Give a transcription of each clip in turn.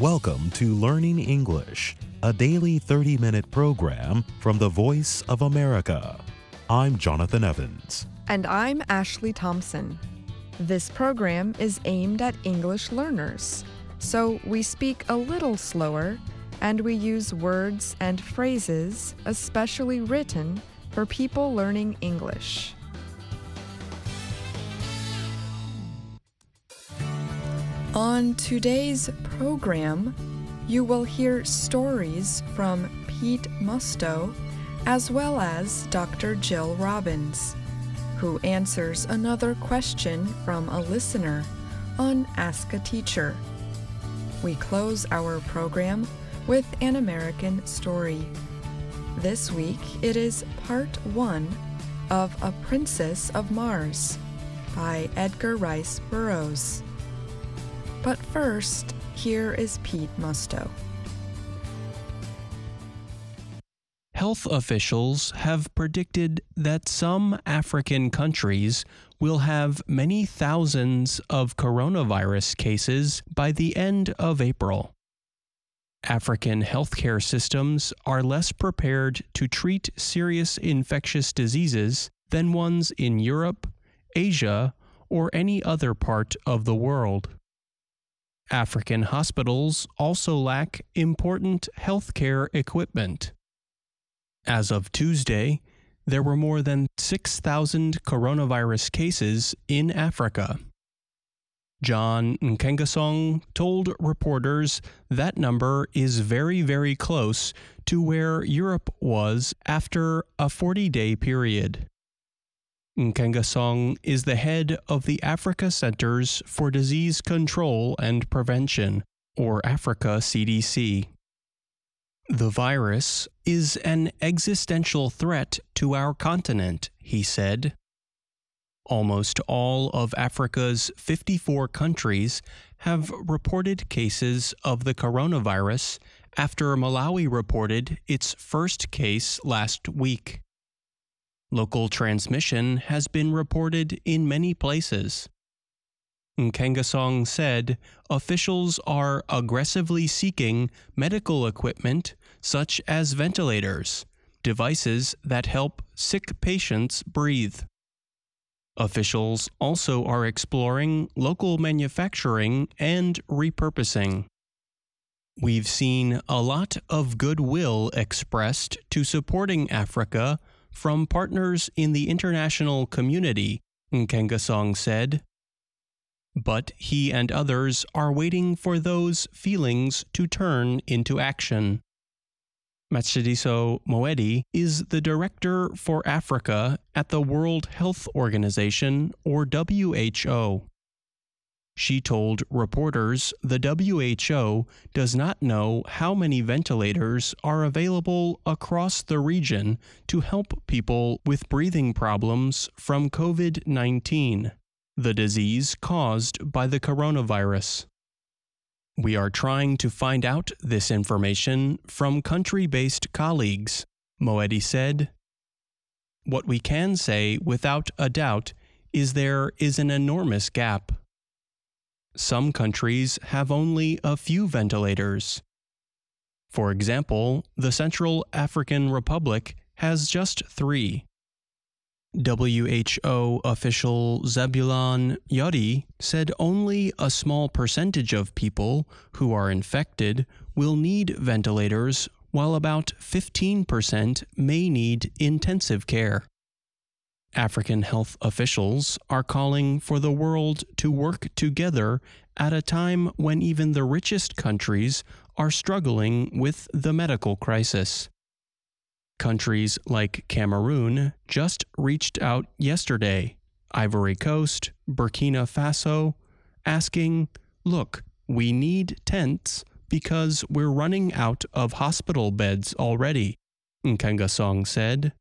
Welcome to Learning English, a daily 30 minute program from the Voice of America. I'm Jonathan Evans. And I'm Ashley Thompson. This program is aimed at English learners, so we speak a little slower and we use words and phrases especially written for people learning English. On today's program, you will hear stories from Pete Musto as well as Dr. Jill Robbins, who answers another question from a listener on Ask a Teacher. We close our program with an American story. This week it is part one of A Princess of Mars by Edgar Rice Burroughs. But first, here is Pete Musto. Health officials have predicted that some African countries will have many thousands of coronavirus cases by the end of April. African healthcare systems are less prepared to treat serious infectious diseases than ones in Europe, Asia, or any other part of the world. African hospitals also lack important healthcare equipment. As of Tuesday, there were more than 6,000 coronavirus cases in Africa. John Nkengasong told reporters that number is very, very close to where Europe was after a 40 day period. Nkengasong is the head of the Africa Centers for Disease Control and Prevention, or Africa CDC. The virus is an existential threat to our continent, he said. Almost all of Africa's 54 countries have reported cases of the coronavirus after Malawi reported its first case last week. Local transmission has been reported in many places. Nkengasong said officials are aggressively seeking medical equipment such as ventilators, devices that help sick patients breathe. Officials also are exploring local manufacturing and repurposing. We've seen a lot of goodwill expressed to supporting Africa from partners in the international community, Nkengasong said. But he and others are waiting for those feelings to turn into action. Matshidiso Moeti is the director for Africa at the World Health Organization, or WHO. She told reporters the WHO does not know how many ventilators are available across the region to help people with breathing problems from COVID 19, the disease caused by the coronavirus. We are trying to find out this information from country based colleagues, Moeti said. What we can say without a doubt is there is an enormous gap. Some countries have only a few ventilators. For example, the Central African Republic has just three. WHO official Zabulon Yoti said only a small percentage of people who are infected will need ventilators, while about 15% may need intensive care. African health officials are calling for the world to work together at a time when even the richest countries are struggling with the medical crisis. Countries like Cameroon just reached out yesterday, Ivory Coast, Burkina Faso, asking, Look, we need tents because we're running out of hospital beds already, Nkengasong said.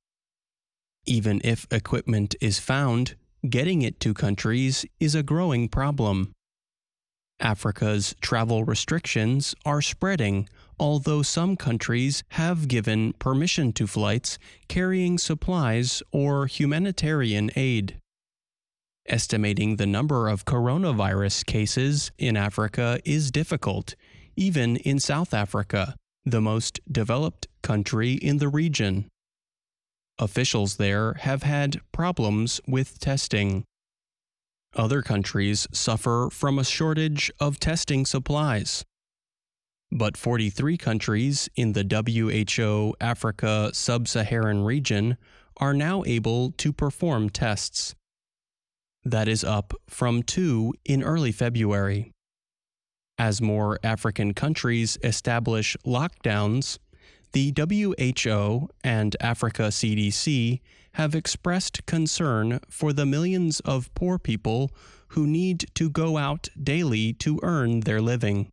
Even if equipment is found, getting it to countries is a growing problem. Africa's travel restrictions are spreading, although some countries have given permission to flights carrying supplies or humanitarian aid. Estimating the number of coronavirus cases in Africa is difficult, even in South Africa, the most developed country in the region. Officials there have had problems with testing. Other countries suffer from a shortage of testing supplies. But 43 countries in the WHO Africa Sub Saharan region are now able to perform tests. That is up from two in early February. As more African countries establish lockdowns, the WHO and Africa CDC have expressed concern for the millions of poor people who need to go out daily to earn their living.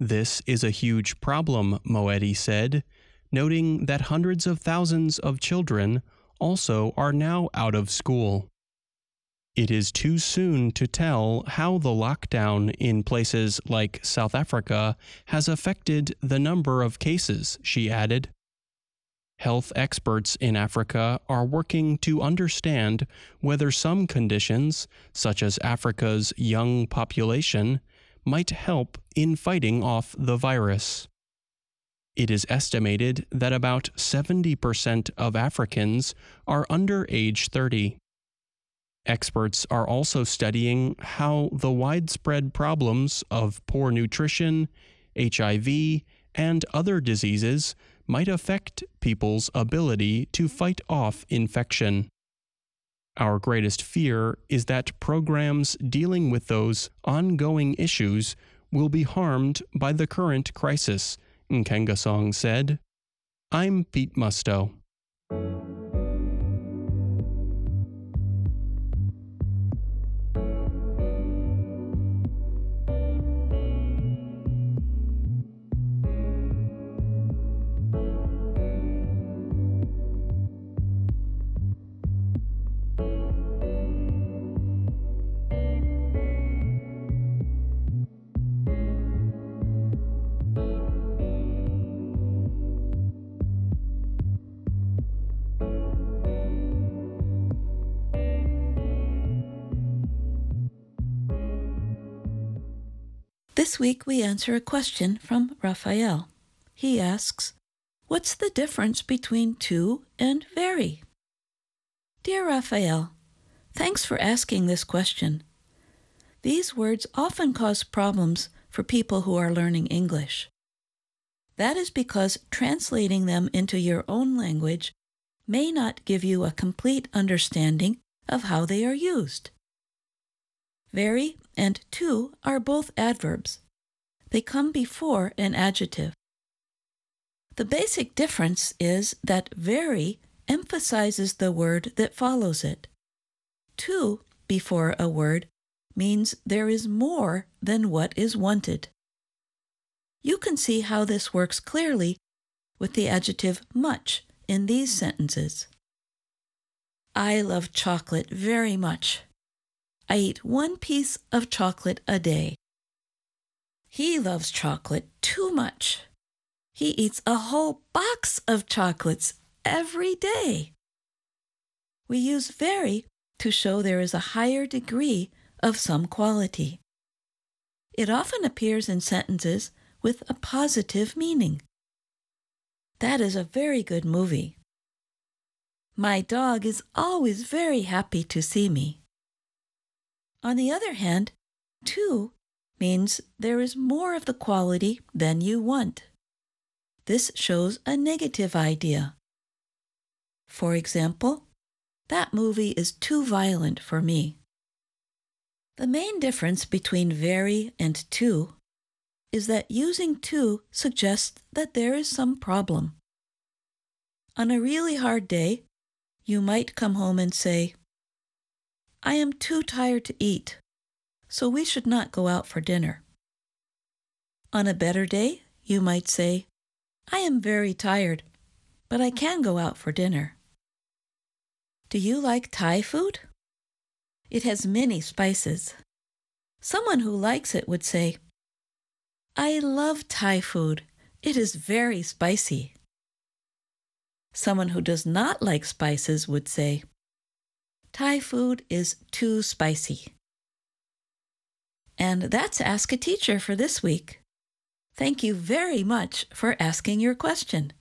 This is a huge problem, Moeti said, noting that hundreds of thousands of children also are now out of school. It is too soon to tell how the lockdown in places like South Africa has affected the number of cases, she added. Health experts in Africa are working to understand whether some conditions, such as Africa's young population, might help in fighting off the virus. It is estimated that about 70% of Africans are under age 30. Experts are also studying how the widespread problems of poor nutrition, HIV, and other diseases might affect people's ability to fight off infection. Our greatest fear is that programs dealing with those ongoing issues will be harmed by the current crisis, Nkengasong said. I'm Pete Musto. This week we answer a question from Raphael. He asks, What's the difference between too and very? Dear Raphael, thanks for asking this question. These words often cause problems for people who are learning English. That is because translating them into your own language may not give you a complete understanding of how they are used. Very and too are both adverbs. They come before an adjective. The basic difference is that very emphasizes the word that follows it. Too before a word means there is more than what is wanted. You can see how this works clearly with the adjective much in these sentences. I love chocolate very much. I eat one piece of chocolate a day. He loves chocolate too much. He eats a whole box of chocolates every day. We use very to show there is a higher degree of some quality. It often appears in sentences with a positive meaning. That is a very good movie. My dog is always very happy to see me. On the other hand, too means there is more of the quality than you want. This shows a negative idea. For example, that movie is too violent for me. The main difference between very and too is that using too suggests that there is some problem. On a really hard day, you might come home and say, I am too tired to eat, so we should not go out for dinner. On a better day, you might say, I am very tired, but I can go out for dinner. Do you like Thai food? It has many spices. Someone who likes it would say, I love Thai food. It is very spicy. Someone who does not like spices would say, Thai food is too spicy. And that's Ask a Teacher for this week. Thank you very much for asking your question.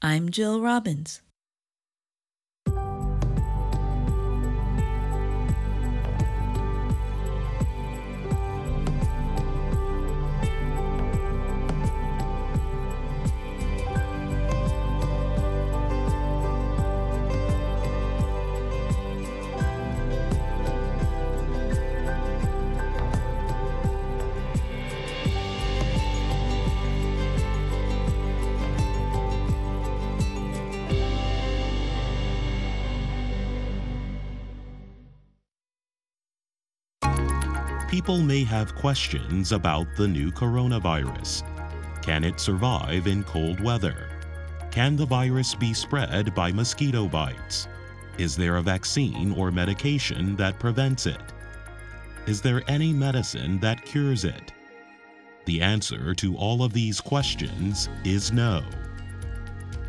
I'm Jill Robbins. People may have questions about the new coronavirus. Can it survive in cold weather? Can the virus be spread by mosquito bites? Is there a vaccine or medication that prevents it? Is there any medicine that cures it? The answer to all of these questions is no.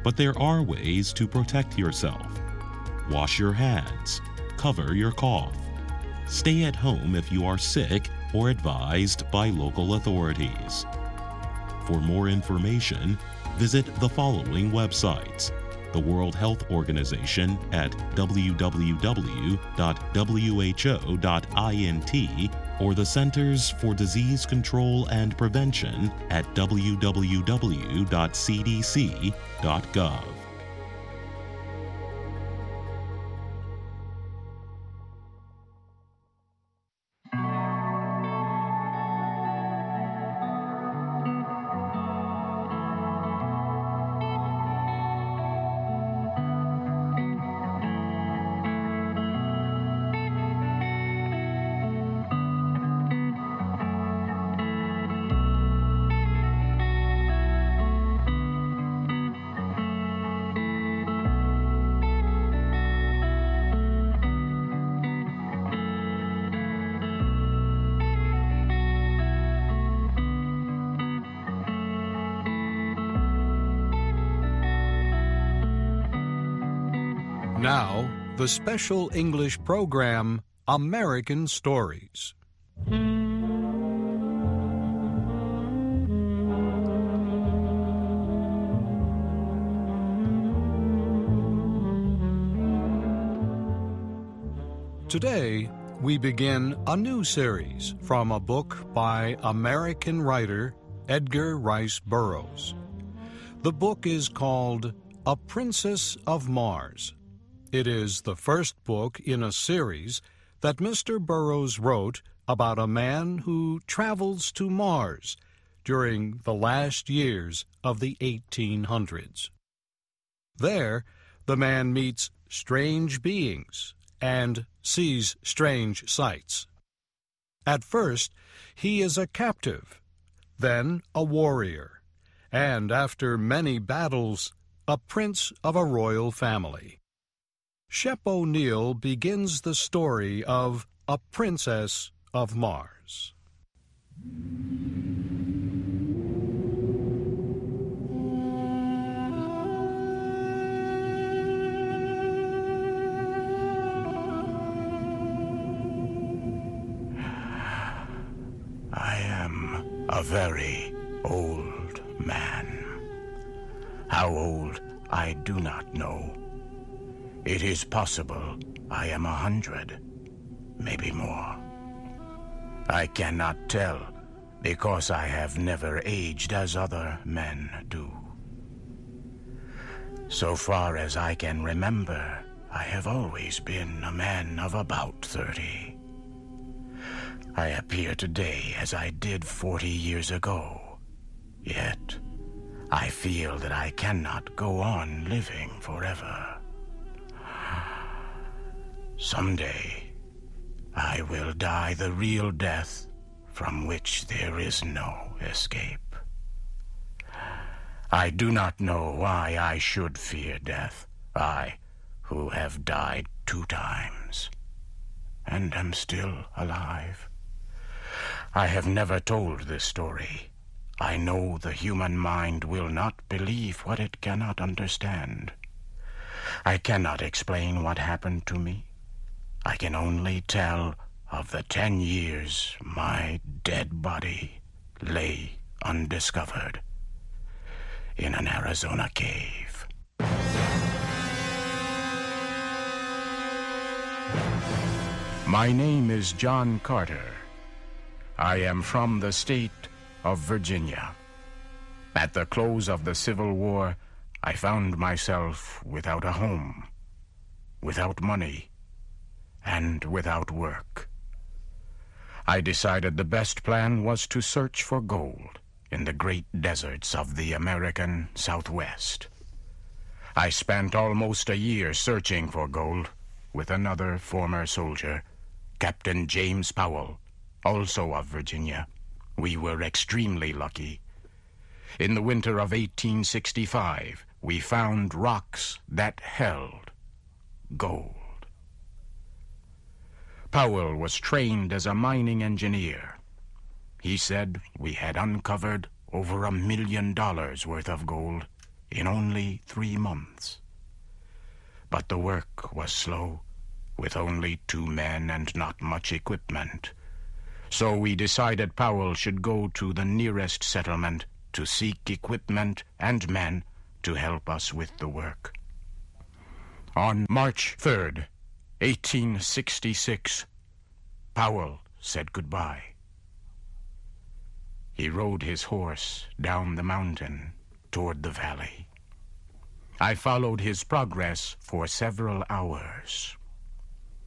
But there are ways to protect yourself. Wash your hands. Cover your cough. Stay at home if you are sick or advised by local authorities. For more information, visit the following websites the World Health Organization at www.who.int or the Centers for Disease Control and Prevention at www.cdc.gov. Now, the special English program American Stories. Today, we begin a new series from a book by American writer Edgar Rice Burroughs. The book is called A Princess of Mars. It is the first book in a series that Mr. Burroughs wrote about a man who travels to Mars during the last years of the 1800s. There, the man meets strange beings and sees strange sights. At first, he is a captive, then a warrior, and after many battles, a prince of a royal family. Shep O'Neill begins the story of A Princess of Mars. I am a very old man. How old, I do not know. It is possible I am a hundred, maybe more. I cannot tell because I have never aged as other men do. So far as I can remember, I have always been a man of about thirty. I appear today as I did forty years ago. Yet, I feel that I cannot go on living forever. Someday, I will die the real death from which there is no escape. I do not know why I should fear death, I who have died two times and am still alive. I have never told this story. I know the human mind will not believe what it cannot understand. I cannot explain what happened to me. I can only tell of the ten years my dead body lay undiscovered in an Arizona cave. My name is John Carter. I am from the state of Virginia. At the close of the Civil War, I found myself without a home, without money, and without work. I decided the best plan was to search for gold in the great deserts of the American Southwest. I spent almost a year searching for gold with another former soldier, Captain James Powell, also of Virginia. We were extremely lucky. In the winter of 1865, we found rocks that held gold. Powell was trained as a mining engineer. He said we had uncovered over a million dollars worth of gold in only three months. But the work was slow, with only two men and not much equipment. So we decided Powell should go to the nearest settlement to seek equipment and men to help us with the work. On March 3rd, 1866, Powell said goodbye. He rode his horse down the mountain toward the valley. I followed his progress for several hours.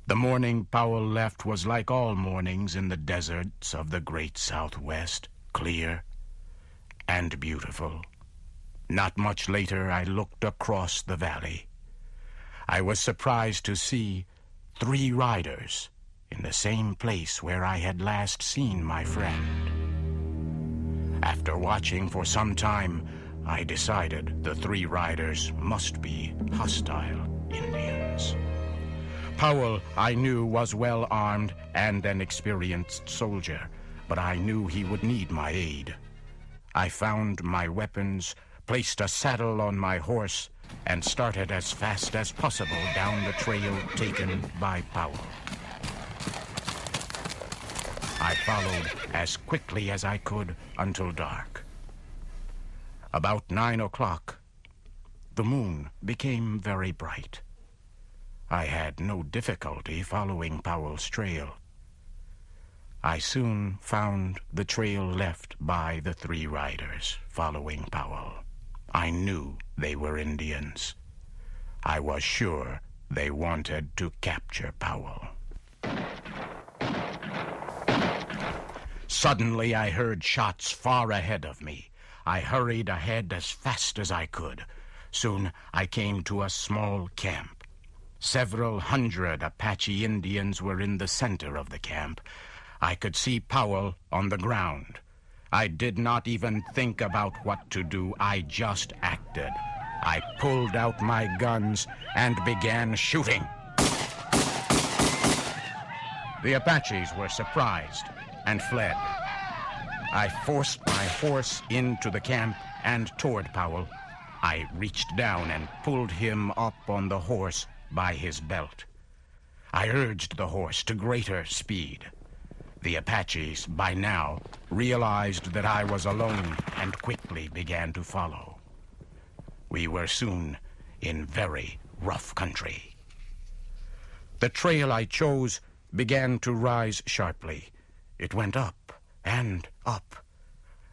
The morning Powell left was like all mornings in the deserts of the great Southwest, clear and beautiful. Not much later, I looked across the valley. I was surprised to see three riders in the same place where I had last seen my friend. After watching for some time, I decided the three riders must be hostile Indians. Powell, I knew, was well armed and an experienced soldier, but I knew he would need my aid. I found my weapons, placed a saddle on my horse, and started as fast as possible down the trail taken by Powell. I followed as quickly as I could until dark. About nine o'clock, the moon became very bright. I had no difficulty following Powell's trail. I soon found the trail left by the three riders following Powell. I knew they were Indians. I was sure they wanted to capture Powell. Suddenly I heard shots far ahead of me. I hurried ahead as fast as I could. Soon I came to a small camp. Several hundred Apache Indians were in the center of the camp, I could see Powell on the ground. I did not even think about what to do. I just acted. I pulled out my guns and began shooting. The Apaches were surprised and fled. I forced my horse into the camp and toward Powell. I reached down and pulled him up on the horse by his belt. I urged the horse to greater speed. The Apaches, by now, realized that I was alone and quickly began to follow. We were soon in very rough country. The trail I chose began to rise sharply. It went up and up.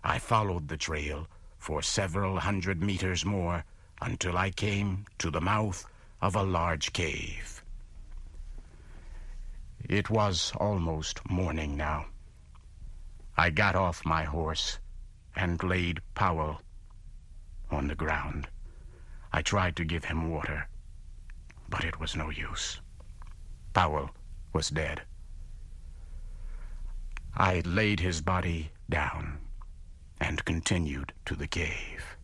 I followed the trail for several hundred meters more until I came to the mouth of a large cave. It was almost morning now. I got off my horse and laid Powell on the ground. I tried to give him water, but it was no use. Powell was dead. I laid his body down and continued to the cave.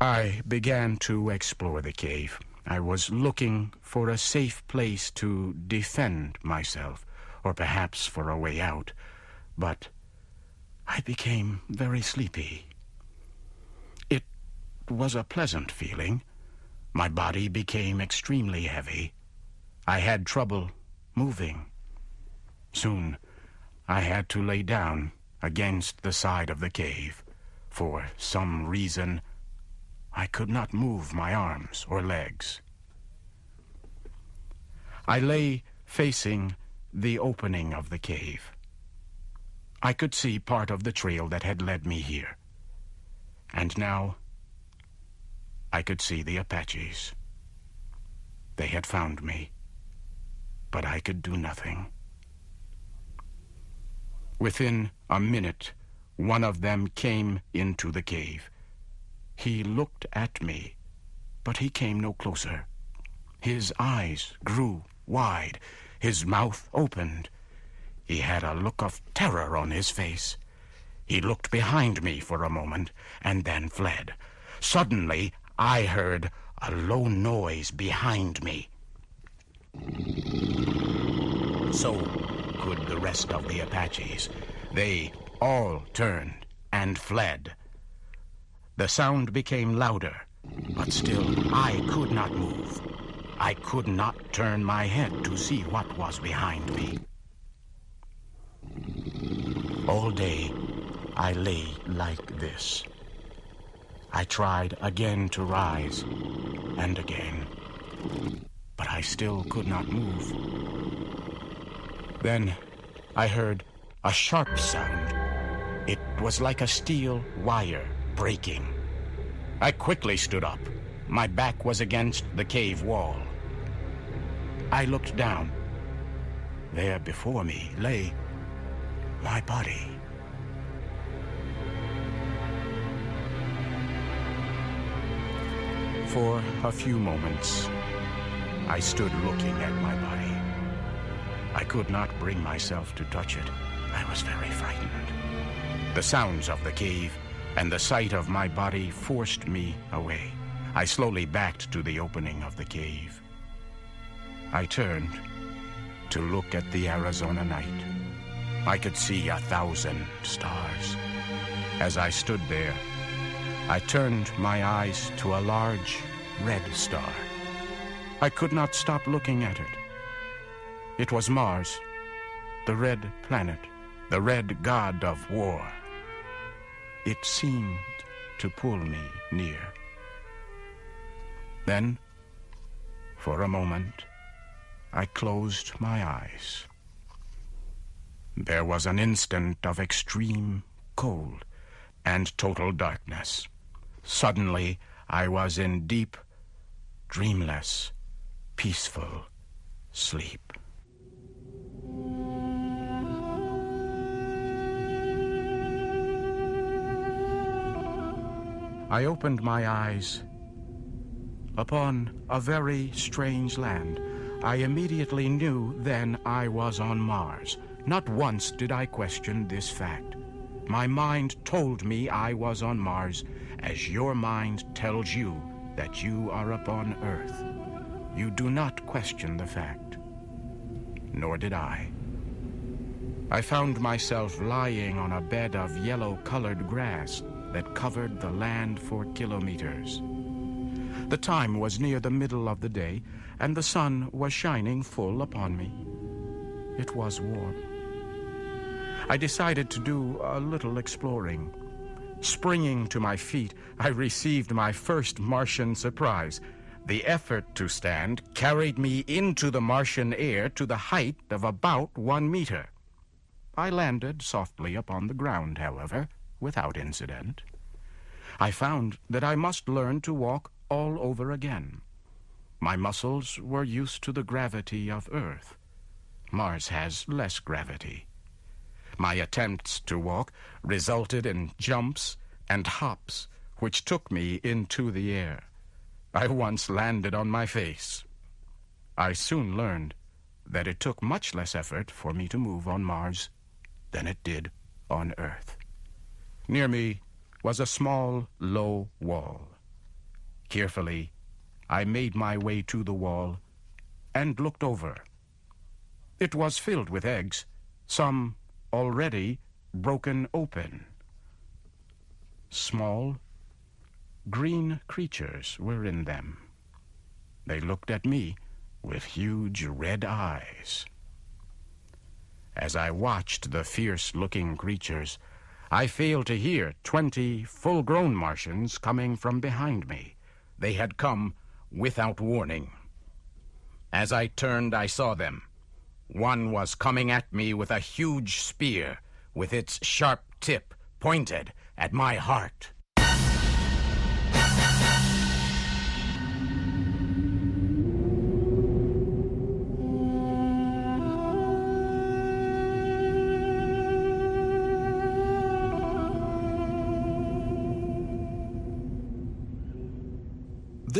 I began to explore the cave. I was looking for a safe place to defend myself, or perhaps for a way out, but I became very sleepy. It was a pleasant feeling. My body became extremely heavy. I had trouble moving. Soon I had to lay down against the side of the cave. For some reason, I could not move my arms or legs. I lay facing the opening of the cave. I could see part of the trail that had led me here. And now I could see the Apaches. They had found me, but I could do nothing. Within a minute, one of them came into the cave. He looked at me, but he came no closer. His eyes grew wide, his mouth opened. He had a look of terror on his face. He looked behind me for a moment and then fled. Suddenly, I heard a low noise behind me. So could the rest of the Apaches. They all turned and fled. The sound became louder, but still I could not move. I could not turn my head to see what was behind me. All day I lay like this. I tried again to rise, and again, but I still could not move. Then I heard a sharp sound. It was like a steel wire breaking. I quickly stood up. My back was against the cave wall. I looked down. There before me lay my body. For a few moments, I stood looking at my body. I could not bring myself to touch it. I was very frightened. The sounds of the cave and the sight of my body forced me away. I slowly backed to the opening of the cave. I turned to look at the Arizona night. I could see a thousand stars. As I stood there, I turned my eyes to a large red star. I could not stop looking at it. It was Mars, the red planet, the red god of war. It seemed to pull me near. Then, for a moment, I closed my eyes. There was an instant of extreme cold and total darkness. Suddenly, I was in deep, dreamless, peaceful sleep. I opened my eyes upon a very strange land. I immediately knew then I was on Mars. Not once did I question this fact. My mind told me I was on Mars, as your mind tells you that you are upon Earth. You do not question the fact. Nor did I. I found myself lying on a bed of yellow-colored grass that covered the land for kilometers. The time was near the middle of the day, and the sun was shining full upon me. It was warm. I decided to do a little exploring. Springing to my feet, I received my first Martian surprise. The effort to stand carried me into the Martian air to the height of about one meter. I landed softly upon the ground, however, without incident. I found that I must learn to walk all over again. My muscles were used to the gravity of Earth. Mars has less gravity. My attempts to walk resulted in jumps and hops, which took me into the air. I once landed on my face. I soon learned that it took much less effort for me to move on Mars than it did on Earth. Near me was a small, low wall. Carefully, I made my way to the wall and looked over. It was filled with eggs, some already broken open. Small, green creatures were in them. They looked at me with huge red eyes. As I watched the fierce looking creatures, I failed to hear twenty full grown Martians coming from behind me. They had come without warning. As I turned, I saw them. One was coming at me with a huge spear, with its sharp tip pointed at my heart.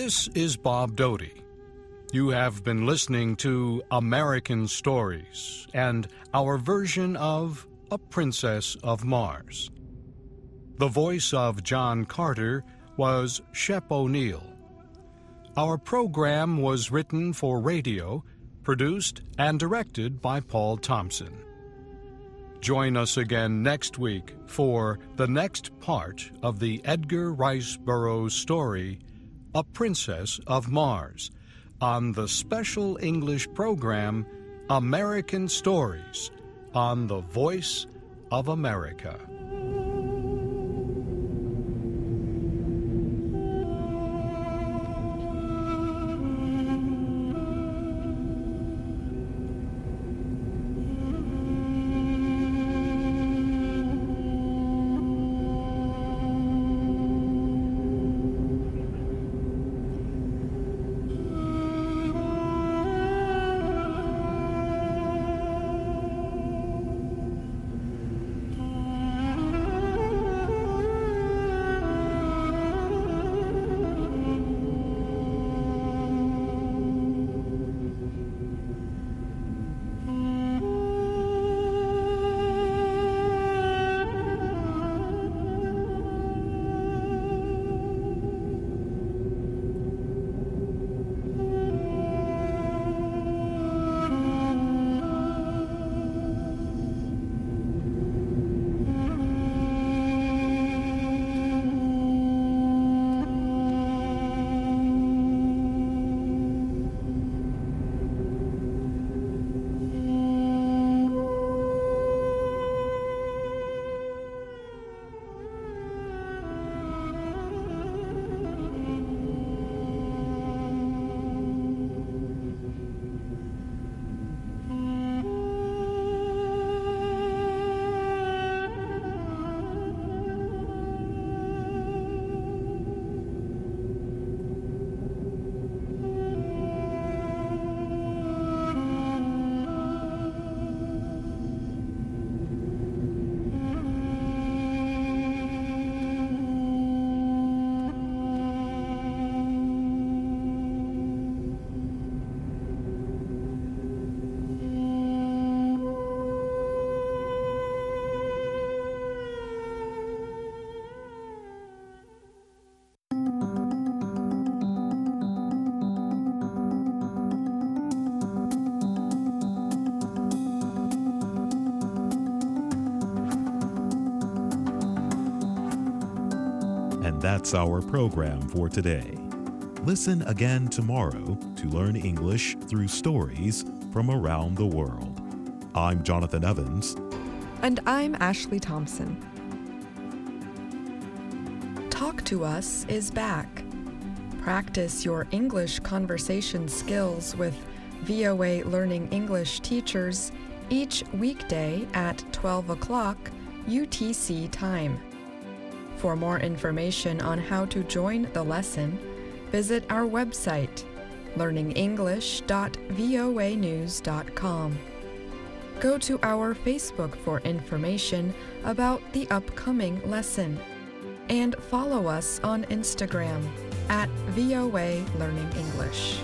This is Bob Doty. You have been listening to American Stories and our version of A Princess of Mars. The voice of John Carter was Shep O'Neill. Our program was written for radio, produced, and directed by Paul Thompson. Join us again next week for the next part of the Edgar Rice Burroughs story, A Princess of Mars, on the special English program American Stories on the Voice of America. That's our program for today. Listen again tomorrow to learn English through stories from around the world. I'm Jonathan Evans. And I'm Ashley Thompson. Talk to Us is back. Practice your English conversation skills with VOA Learning English teachers each weekday at 12 o'clock UTC time. For more information on how to join the lesson, visit our website, learningenglish.voanews.com. Go to our Facebook for information about the upcoming lesson, and follow us on Instagram at VOA Learning English.